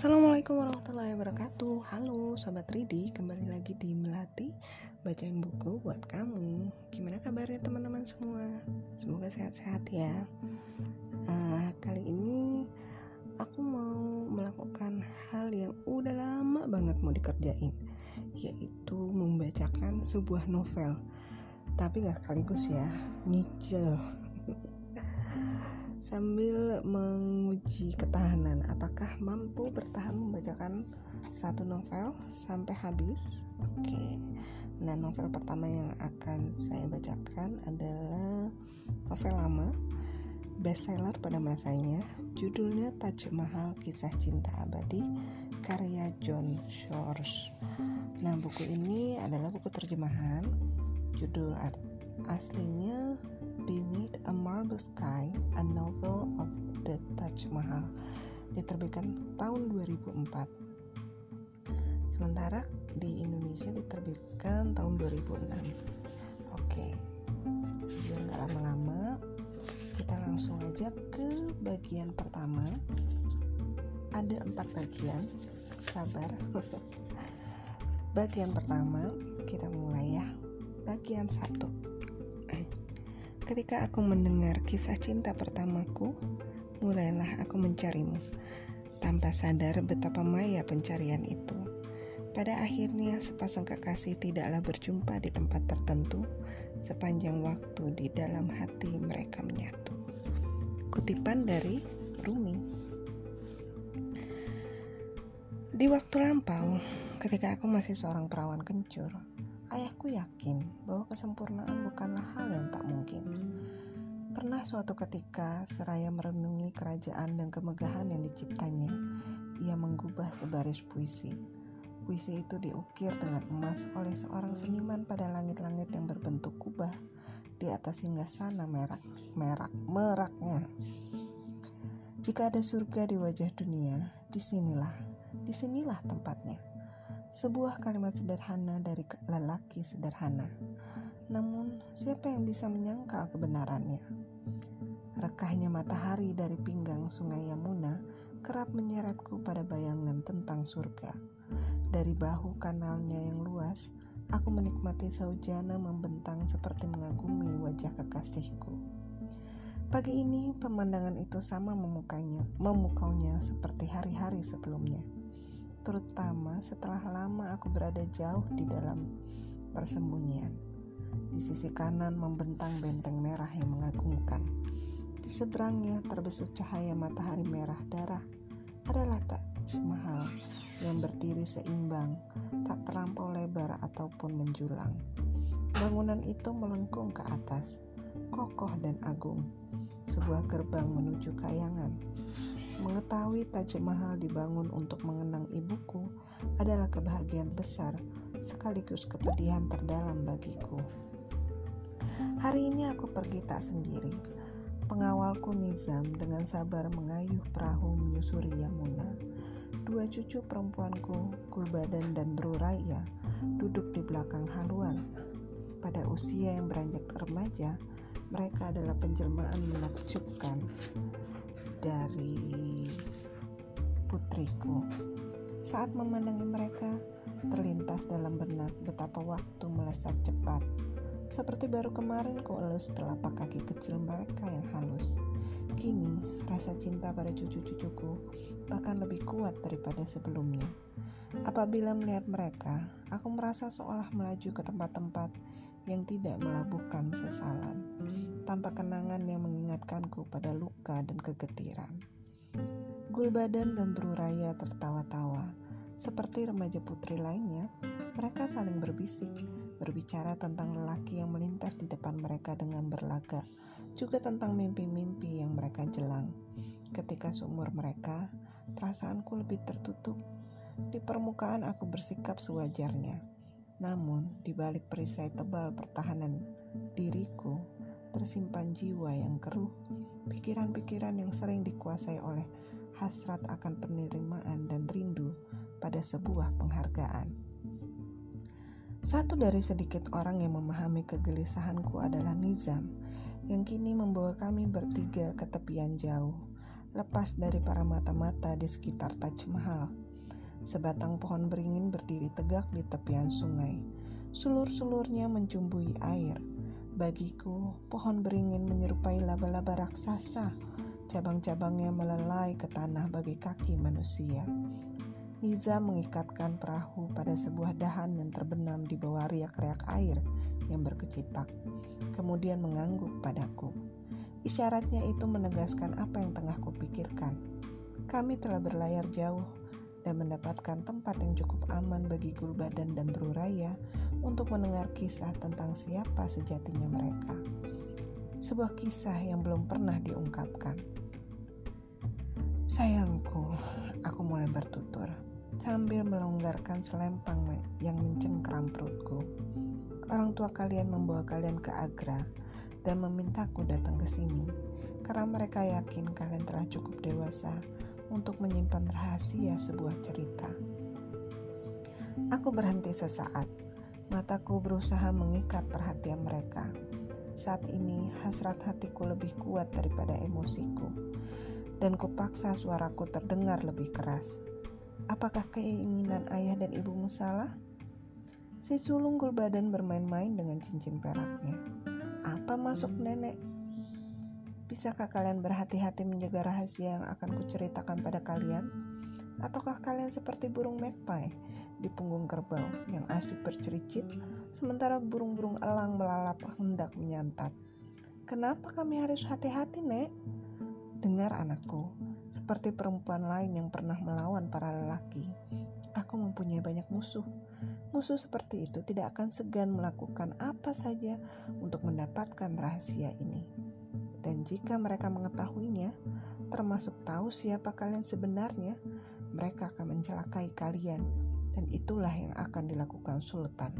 Assalamualaikum warahmatullahi wabarakatuh. Halo Sobat Ridi. Kembali lagi di Melati. Bacain buku buat kamu. Gimana kabarnya teman-teman semua? Semoga sehat-sehat ya. Uh, Kali ini Aku mau melakukan hal yang udah lama banget mau dikerjain Yaitu membacakan sebuah novel. Tapi gak sekaligus ya Nyicil sambil menguji ketahanan apakah mampu bertahan membacakan satu novel sampai habis? Oke. Nah novel pertama yang akan saya bacakan adalah novel lama bestseller pada masanya. Judulnya Taj Mahal Kisah Cinta Abadi karya John Shores. Nah buku ini adalah buku terjemahan. Judul aslinya Beneath a Marble Sky, a novel of the Taj Mahal, diterbitkan tahun 2004. Sementara di Indonesia diterbitkan tahun 2006. Oke, biar nggak lama-lama, kita langsung aja ke bagian pertama. Ada empat bagian, sabar. bagian pertama kita mulai ya. Bagian satu Ketika aku mendengar kisah cinta pertamaku, mulailah aku mencarimu. Tanpa sadar betapa maya pencarian itu. Pada akhirnya sepasang kekasih tidaklah berjumpa di tempat tertentu sepanjang waktu di dalam hati mereka menyatu. Kutipan dari Rumi. Di waktu lampau, ketika aku masih seorang perawan kencur, Ayahku yakin bahwa kesempurnaan bukanlah hal yang tak mungkin. Pernah suatu ketika, seraya merenungi kerajaan dan kemegahan yang diciptanya, ia menggubah sebaris puisi. Puisi itu diukir dengan emas oleh seorang seniman pada langit-langit yang berbentuk kubah di atas hingga sana merak, merak, meraknya. Jika ada surga di wajah dunia, di sinilah, di sinilah tempatnya. Sebuah kalimat sederhana dari lelaki sederhana. Namun, siapa yang bisa menyangkal kebenarannya? Rekahnya matahari dari pinggang sungai Yamuna kerap menyeretku pada bayangan tentang surga. Dari bahu kanalnya yang luas, aku menikmati saujana membentang seperti mengagumi wajah kekasihku. Pagi ini pemandangan itu sama memukanya, memukaunya seperti hari-hari sebelumnya terutama setelah lama aku berada jauh di dalam persembunyian. Di sisi kanan membentang benteng merah yang mengagumkan. Di seberangnya terbesut cahaya matahari merah darah adalah Taj Mahal yang berdiri seimbang, tak terlampau lebar ataupun menjulang. Bangunan itu melengkung ke atas, kokoh dan agung, sebuah gerbang menuju kayangan. Mengetahui Taj Mahal dibangun untuk mengenang ibuku adalah kebahagiaan besar sekaligus kepedihan terdalam bagiku. Hari ini aku pergi tak sendiri. Pengawalku Nizam dengan sabar mengayuh perahu menyusuri Yamuna. Dua cucu perempuanku, Kulbadan dan Druraya, duduk di belakang haluan. Pada usia yang beranjak remaja, mereka adalah penjelmaan menakjubkan dari putriku. Saat memandangi mereka, terlintas dalam benak betapa waktu melesat cepat. Seperti baru kemarin ku elus telapak kaki kecil mereka yang halus. Kini, rasa cinta pada cucu-cucuku bahkan lebih kuat daripada sebelumnya. Apabila melihat mereka, aku merasa seolah melaju ke tempat-tempat yang tidak melabuhkan sesalan tanpa kenangan yang mengingatkanku pada luka dan kegetiran. Gulbadan dan Bruraya tertawa-tawa. Seperti remaja putri lainnya, mereka saling berbisik, berbicara tentang lelaki yang melintas di depan mereka dengan berlaga, juga tentang mimpi-mimpi yang mereka jelang. Ketika seumur mereka, perasaanku lebih tertutup. Di permukaan aku bersikap sewajarnya. Namun, di balik perisai tebal pertahanan diriku, tersimpan jiwa yang keruh, pikiran-pikiran yang sering dikuasai oleh hasrat akan penerimaan dan rindu pada sebuah penghargaan. Satu dari sedikit orang yang memahami kegelisahanku adalah Nizam, yang kini membawa kami bertiga ke tepian jauh, lepas dari para mata-mata di sekitar Taj Mahal. Sebatang pohon beringin berdiri tegak di tepian sungai. Sulur-sulurnya mencumbui air. Bagiku, pohon beringin menyerupai laba-laba raksasa. Cabang-cabangnya melelai ke tanah bagi kaki manusia. Liza mengikatkan perahu pada sebuah dahan yang terbenam di bawah riak-riak air yang berkecipak, kemudian mengangguk padaku. Isyaratnya itu menegaskan apa yang tengah kupikirkan. Kami telah berlayar jauh dan mendapatkan tempat yang cukup aman bagi Gulbadan dan Druraya untuk mendengar kisah tentang siapa sejatinya mereka. Sebuah kisah yang belum pernah diungkapkan. Sayangku, aku mulai bertutur sambil melonggarkan selempang yang mencengkram perutku. Orang tua kalian membawa kalian ke Agra dan memintaku datang ke sini karena mereka yakin kalian telah cukup dewasa untuk menyimpan rahasia sebuah cerita. Aku berhenti sesaat. Mataku berusaha mengikat perhatian mereka. Saat ini hasrat hatiku lebih kuat daripada emosiku. Dan kupaksa suaraku terdengar lebih keras. Apakah keinginan ayah dan ibumu salah? Si sulung badan bermain-main dengan cincin peraknya. Apa masuk nenek? Bisakah kalian berhati-hati menjaga rahasia yang akan kuceritakan pada kalian? Ataukah kalian seperti burung magpie di punggung kerbau yang asik bercericit, sementara burung-burung elang melalap hendak menyantap? Kenapa kami harus hati-hati, Nek? Dengar anakku, seperti perempuan lain yang pernah melawan para lelaki, aku mempunyai banyak musuh. Musuh seperti itu tidak akan segan melakukan apa saja untuk mendapatkan rahasia ini. Dan jika mereka mengetahuinya, termasuk tahu siapa kalian sebenarnya, mereka akan mencelakai kalian. Dan itulah yang akan dilakukan Sultan.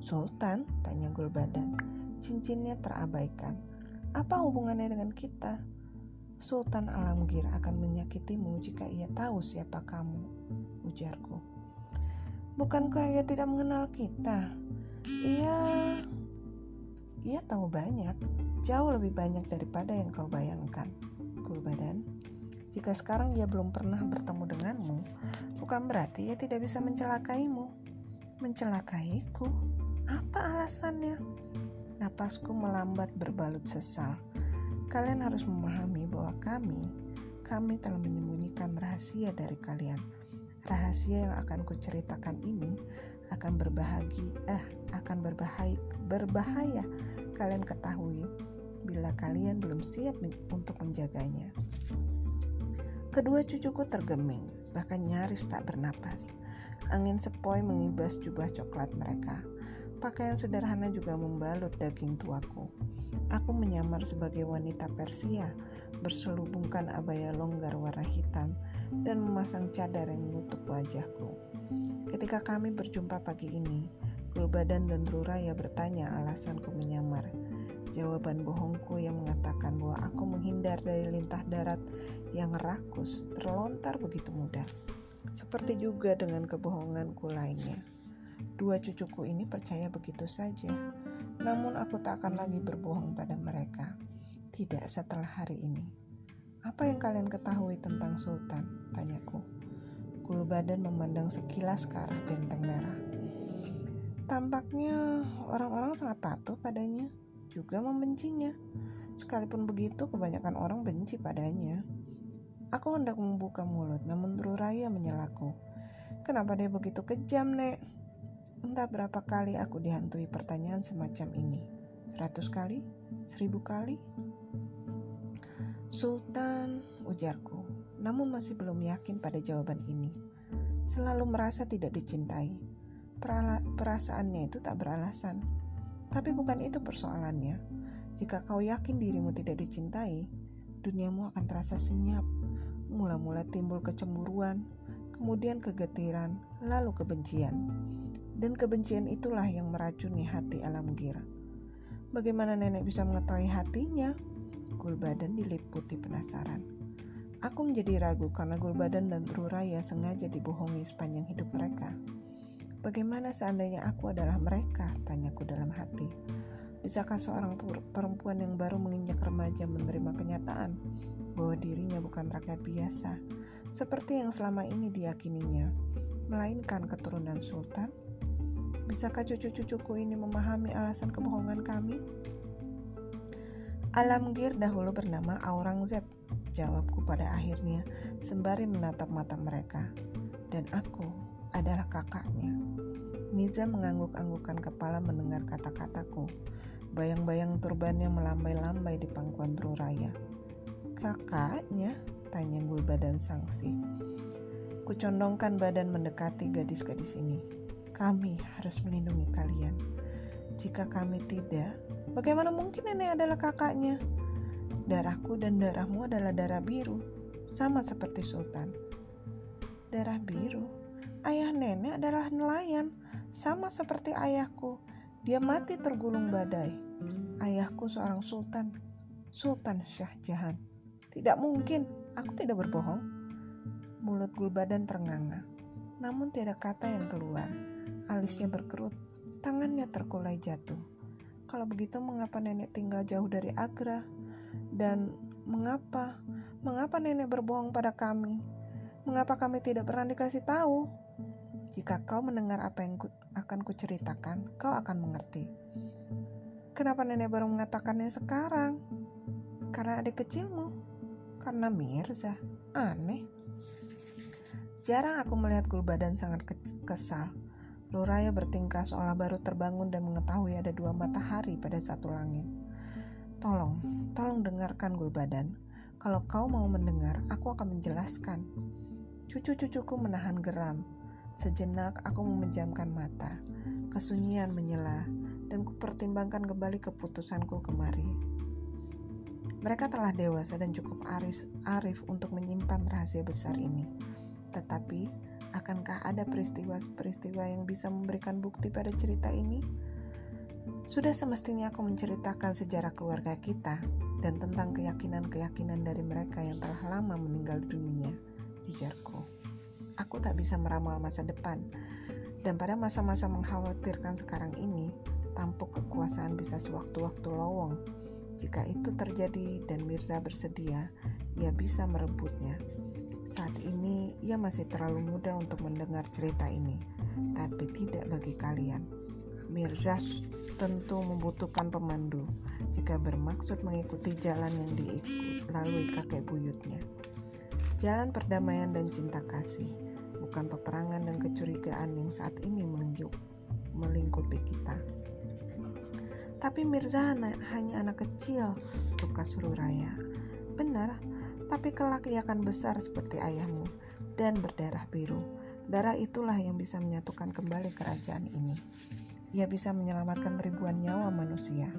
Sultan? Tanya Gulbadan. Cincinnya terabaikan. Apa hubungannya dengan kita? Sultan Alamgir akan menyakitimu jika ia tahu siapa kamu, ujarku. Bukankah ia tidak mengenal kita? Ia ia tahu banyak, jauh lebih banyak daripada yang kau bayangkan. Gulbadan, jika sekarang ia belum pernah bertemu denganmu, bukan berarti ia tidak bisa mencelakaimu. Mencelakaiku? Apa alasannya? Napasku melambat berbalut sesal. Kalian harus memahami bahwa kami, kami telah menyembunyikan rahasia dari kalian Rahasia yang akan kuceritakan ini akan berbahagi, eh, akan berbahaya, berbahaya kalian ketahui bila kalian belum siap untuk menjaganya. Kedua cucuku tergeming, bahkan nyaris tak bernapas. Angin sepoi mengibas jubah coklat mereka. Pakaian sederhana juga membalut daging tuaku. Aku menyamar sebagai wanita Persia, berselubungkan abaya longgar warna hitam dan memasang cadar yang menutup wajahku. Ketika kami berjumpa pagi ini, Gulbadan dan Ruraya bertanya alasanku menyamar. Jawaban bohongku yang mengatakan bahwa aku menghindar dari lintah darat yang rakus terlontar begitu mudah. Seperti juga dengan kebohonganku lainnya. Dua cucuku ini percaya begitu saja. Namun aku tak akan lagi berbohong pada mereka. Tidak setelah hari ini. Apa yang kalian ketahui tentang Sultan? Tanyaku. Gulu badan memandang sekilas ke arah benteng merah. Tampaknya orang-orang sangat patuh padanya, juga membencinya. Sekalipun begitu, kebanyakan orang benci padanya. Aku hendak membuka mulut, namun Raya menyelaku. Kenapa dia begitu kejam, Nek? Entah berapa kali aku dihantui pertanyaan semacam ini. Seratus kali? Seribu kali? Sultan, ujarku, namun masih belum yakin pada jawaban ini. Selalu merasa tidak dicintai. perasaannya itu tak beralasan. Tapi bukan itu persoalannya. Jika kau yakin dirimu tidak dicintai, duniamu akan terasa senyap. Mula-mula timbul kecemburuan, kemudian kegetiran, lalu kebencian. Dan kebencian itulah yang meracuni hati alam gira. Bagaimana nenek bisa mengetahui hatinya? Gulbadan diliputi penasaran. Aku menjadi ragu karena Gulbadan dan Ruraya sengaja dibohongi sepanjang hidup mereka. Bagaimana seandainya aku adalah mereka? Tanyaku dalam hati. Bisakah seorang perempuan yang baru menginjak remaja menerima kenyataan bahwa dirinya bukan rakyat biasa, seperti yang selama ini diyakininya, melainkan keturunan sultan? Bisakah cucu-cucuku ini memahami alasan kebohongan kami? Alamgir dahulu bernama Aurangzeb, jawabku pada akhirnya sembari menatap mata mereka. Dan aku adalah kakaknya. Niza mengangguk-anggukkan kepala mendengar kata-kataku. Bayang-bayang turbannya melambai-lambai di pangkuan Ruraya. Kakaknya? Tanya Gulbadan sangsi. Kucondongkan badan mendekati gadis-gadis ini. Kami harus melindungi kalian. Jika kami tidak, bagaimana mungkin nenek adalah kakaknya? Darahku dan darahmu adalah darah biru, sama seperti Sultan. Darah biru? Ayah nenek adalah nelayan, sama seperti ayahku. Dia mati tergulung badai. Ayahku seorang sultan, Sultan Syah Jahan. Tidak mungkin, Aku tidak berbohong. Mulut Gulbadan ternganga, namun tidak kata yang keluar. Alisnya berkerut, tangannya terkulai jatuh. Kalau begitu mengapa nenek tinggal jauh dari Agra? Dan mengapa? Mengapa nenek berbohong pada kami? Mengapa kami tidak pernah dikasih tahu? Jika kau mendengar apa yang ku, akan kuceritakan, kau akan mengerti. Kenapa nenek baru mengatakannya sekarang? Karena adik kecilmu karena Mirza. Aneh. Jarang aku melihat Gulbadan sangat kesal. Luraya bertingkah seolah baru terbangun dan mengetahui ada dua matahari pada satu langit. Tolong, tolong dengarkan Gulbadan. Kalau kau mau mendengar, aku akan menjelaskan. Cucu-cucuku menahan geram. Sejenak aku memejamkan mata. Kesunyian menyela dan kupertimbangkan kembali keputusanku kemari. Mereka telah dewasa dan cukup arif, arif untuk menyimpan rahasia besar ini. Tetapi, akankah ada peristiwa-peristiwa yang bisa memberikan bukti pada cerita ini? Sudah semestinya aku menceritakan sejarah keluarga kita dan tentang keyakinan-keyakinan dari mereka yang telah lama meninggal dunia, ujarku. Aku tak bisa meramal masa depan, dan pada masa-masa mengkhawatirkan sekarang ini, tampuk kekuasaan bisa sewaktu-waktu lowong jika itu terjadi dan Mirza bersedia, ia bisa merebutnya. Saat ini ia masih terlalu muda untuk mendengar cerita ini, tapi tidak bagi kalian. Mirza tentu membutuhkan pemandu jika bermaksud mengikuti jalan yang dilalui kakek buyutnya. Jalan perdamaian dan cinta kasih, bukan peperangan dan kecurigaan yang saat ini melingkupi kita. Tapi Mirza hanya anak kecil, tukas Sururaya. Benar, tapi kelak ia akan besar seperti ayahmu dan berdarah biru. Darah itulah yang bisa menyatukan kembali kerajaan ini. Ia bisa menyelamatkan ribuan nyawa manusia.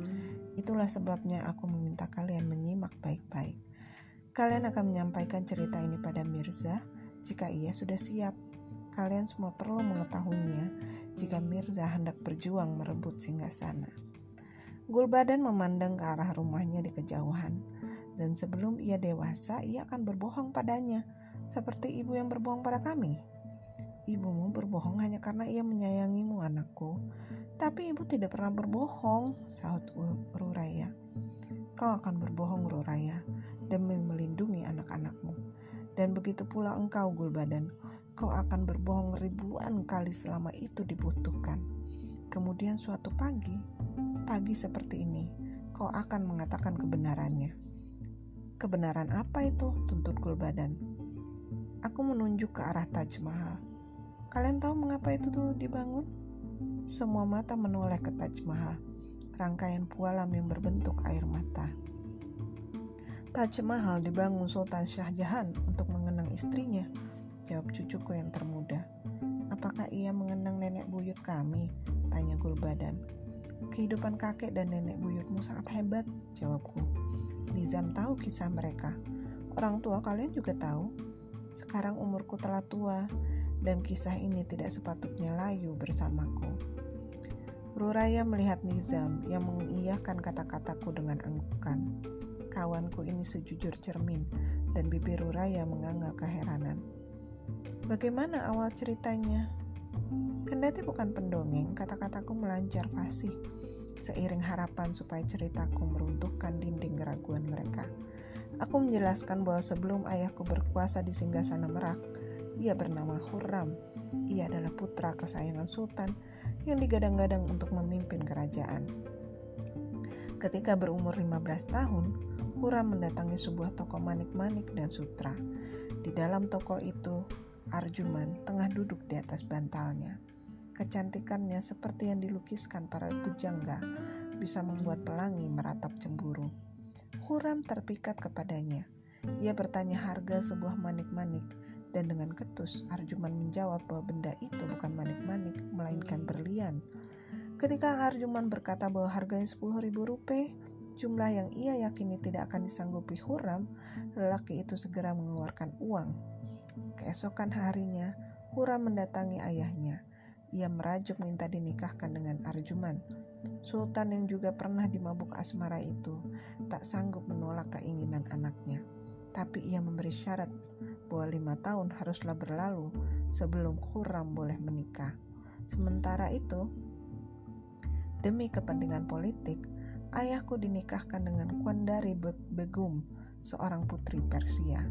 Itulah sebabnya aku meminta kalian menyimak baik-baik. Kalian akan menyampaikan cerita ini pada Mirza jika ia sudah siap. Kalian semua perlu mengetahuinya jika Mirza hendak berjuang merebut singgasana. Gulbadan memandang ke arah rumahnya di kejauhan, dan sebelum ia dewasa, ia akan berbohong padanya, seperti ibu yang berbohong pada kami. Ibumu berbohong hanya karena ia menyayangimu, anakku. Tapi ibu tidak pernah berbohong, sahut Ruraya. Kau akan berbohong, Ruraya, demi melindungi anak-anakmu. Dan begitu pula engkau, Gulbadan, kau akan berbohong ribuan kali selama itu dibutuhkan. Kemudian suatu pagi, pagi seperti ini, kau akan mengatakan kebenarannya. Kebenaran apa itu? Tuntut Gulbadan. Aku menunjuk ke arah Taj Mahal. Kalian tahu mengapa itu tuh dibangun? Semua mata menoleh ke Taj Mahal, rangkaian pualam yang berbentuk air mata. Taj Mahal dibangun Sultan Shah Jahan untuk mengenang istrinya, jawab cucuku yang termuda. Apakah ia mengenang nenek buyut kami? Tanya Gulbadan. Kehidupan kakek dan nenek buyutmu sangat hebat, jawabku. Nizam tahu kisah mereka. Orang tua kalian juga tahu. Sekarang umurku telah tua, dan kisah ini tidak sepatutnya layu bersamaku. Ruraya melihat Nizam yang mengiyahkan kata-kataku dengan anggukan. Kawanku ini sejujur cermin, dan bibir Ruraya menganga keheranan. Bagaimana awal ceritanya? Kendati bukan pendongeng, kata-kataku melancar fasih, seiring harapan supaya ceritaku meruntuhkan dinding keraguan mereka. Aku menjelaskan bahwa sebelum ayahku berkuasa di singgasana Merak, ia bernama Hurram. Ia adalah putra kesayangan sultan yang digadang-gadang untuk memimpin kerajaan. Ketika berumur 15 tahun, Hurram mendatangi sebuah toko manik-manik dan sutra. Di dalam toko itu, Arjuman tengah duduk di atas bantalnya. Kecantikannya seperti yang dilukiskan para pujangga bisa membuat pelangi meratap cemburu. Huram terpikat kepadanya. Ia bertanya harga sebuah manik-manik dan dengan ketus Arjuman menjawab bahwa benda itu bukan manik-manik melainkan berlian. Ketika Arjuman berkata bahwa harganya 10 ribu rupiah, jumlah yang ia yakini tidak akan disanggupi Huram, lelaki itu segera mengeluarkan uang. Keesokan harinya, Huram mendatangi ayahnya ia merajuk minta dinikahkan dengan Arjuman. Sultan yang juga pernah dimabuk asmara itu tak sanggup menolak keinginan anaknya. Tapi ia memberi syarat bahwa lima tahun haruslah berlalu sebelum Khurram boleh menikah. Sementara itu, demi kepentingan politik, ayahku dinikahkan dengan Kwandari Begum, seorang putri Persia.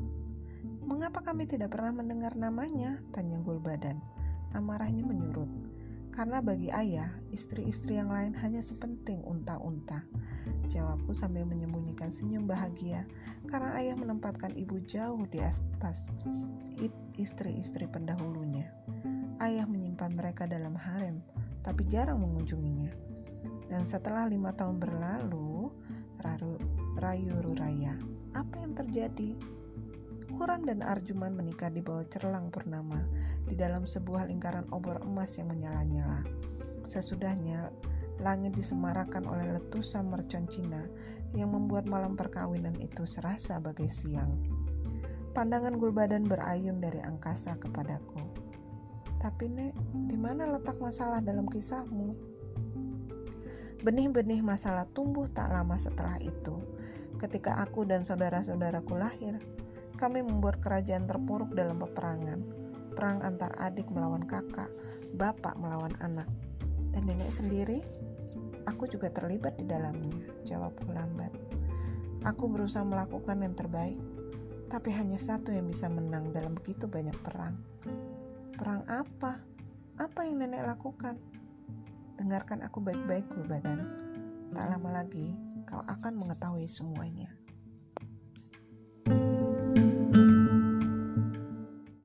Mengapa kami tidak pernah mendengar namanya? Tanya Gulbadan amarahnya menyurut. Karena bagi ayah, istri-istri yang lain hanya sepenting unta-unta. Jawabku sambil menyembunyikan senyum bahagia karena ayah menempatkan ibu jauh di atas istri-istri pendahulunya. Ayah menyimpan mereka dalam harem, tapi jarang mengunjunginya. Dan setelah lima tahun berlalu, Rayu Ruraya, apa yang terjadi? Huram dan Arjuman menikah di bawah cerlang purnama di dalam sebuah lingkaran obor emas yang menyala-nyala. Sesudahnya, langit disemarakan oleh letusan mercon Cina yang membuat malam perkawinan itu serasa bagai siang. Pandangan Gulbadan berayun dari angkasa kepadaku. Tapi Nek, di mana letak masalah dalam kisahmu? Benih-benih masalah tumbuh tak lama setelah itu. Ketika aku dan saudara-saudaraku lahir, kami membuat kerajaan terpuruk dalam peperangan. Perang antar adik melawan kakak, bapak melawan anak. Dan nenek sendiri, aku juga terlibat di dalamnya, jawabku lambat. Aku berusaha melakukan yang terbaik, tapi hanya satu yang bisa menang dalam begitu banyak perang. Perang apa? Apa yang nenek lakukan? Dengarkan aku baik-baik, badan. Tak lama lagi, kau akan mengetahui semuanya.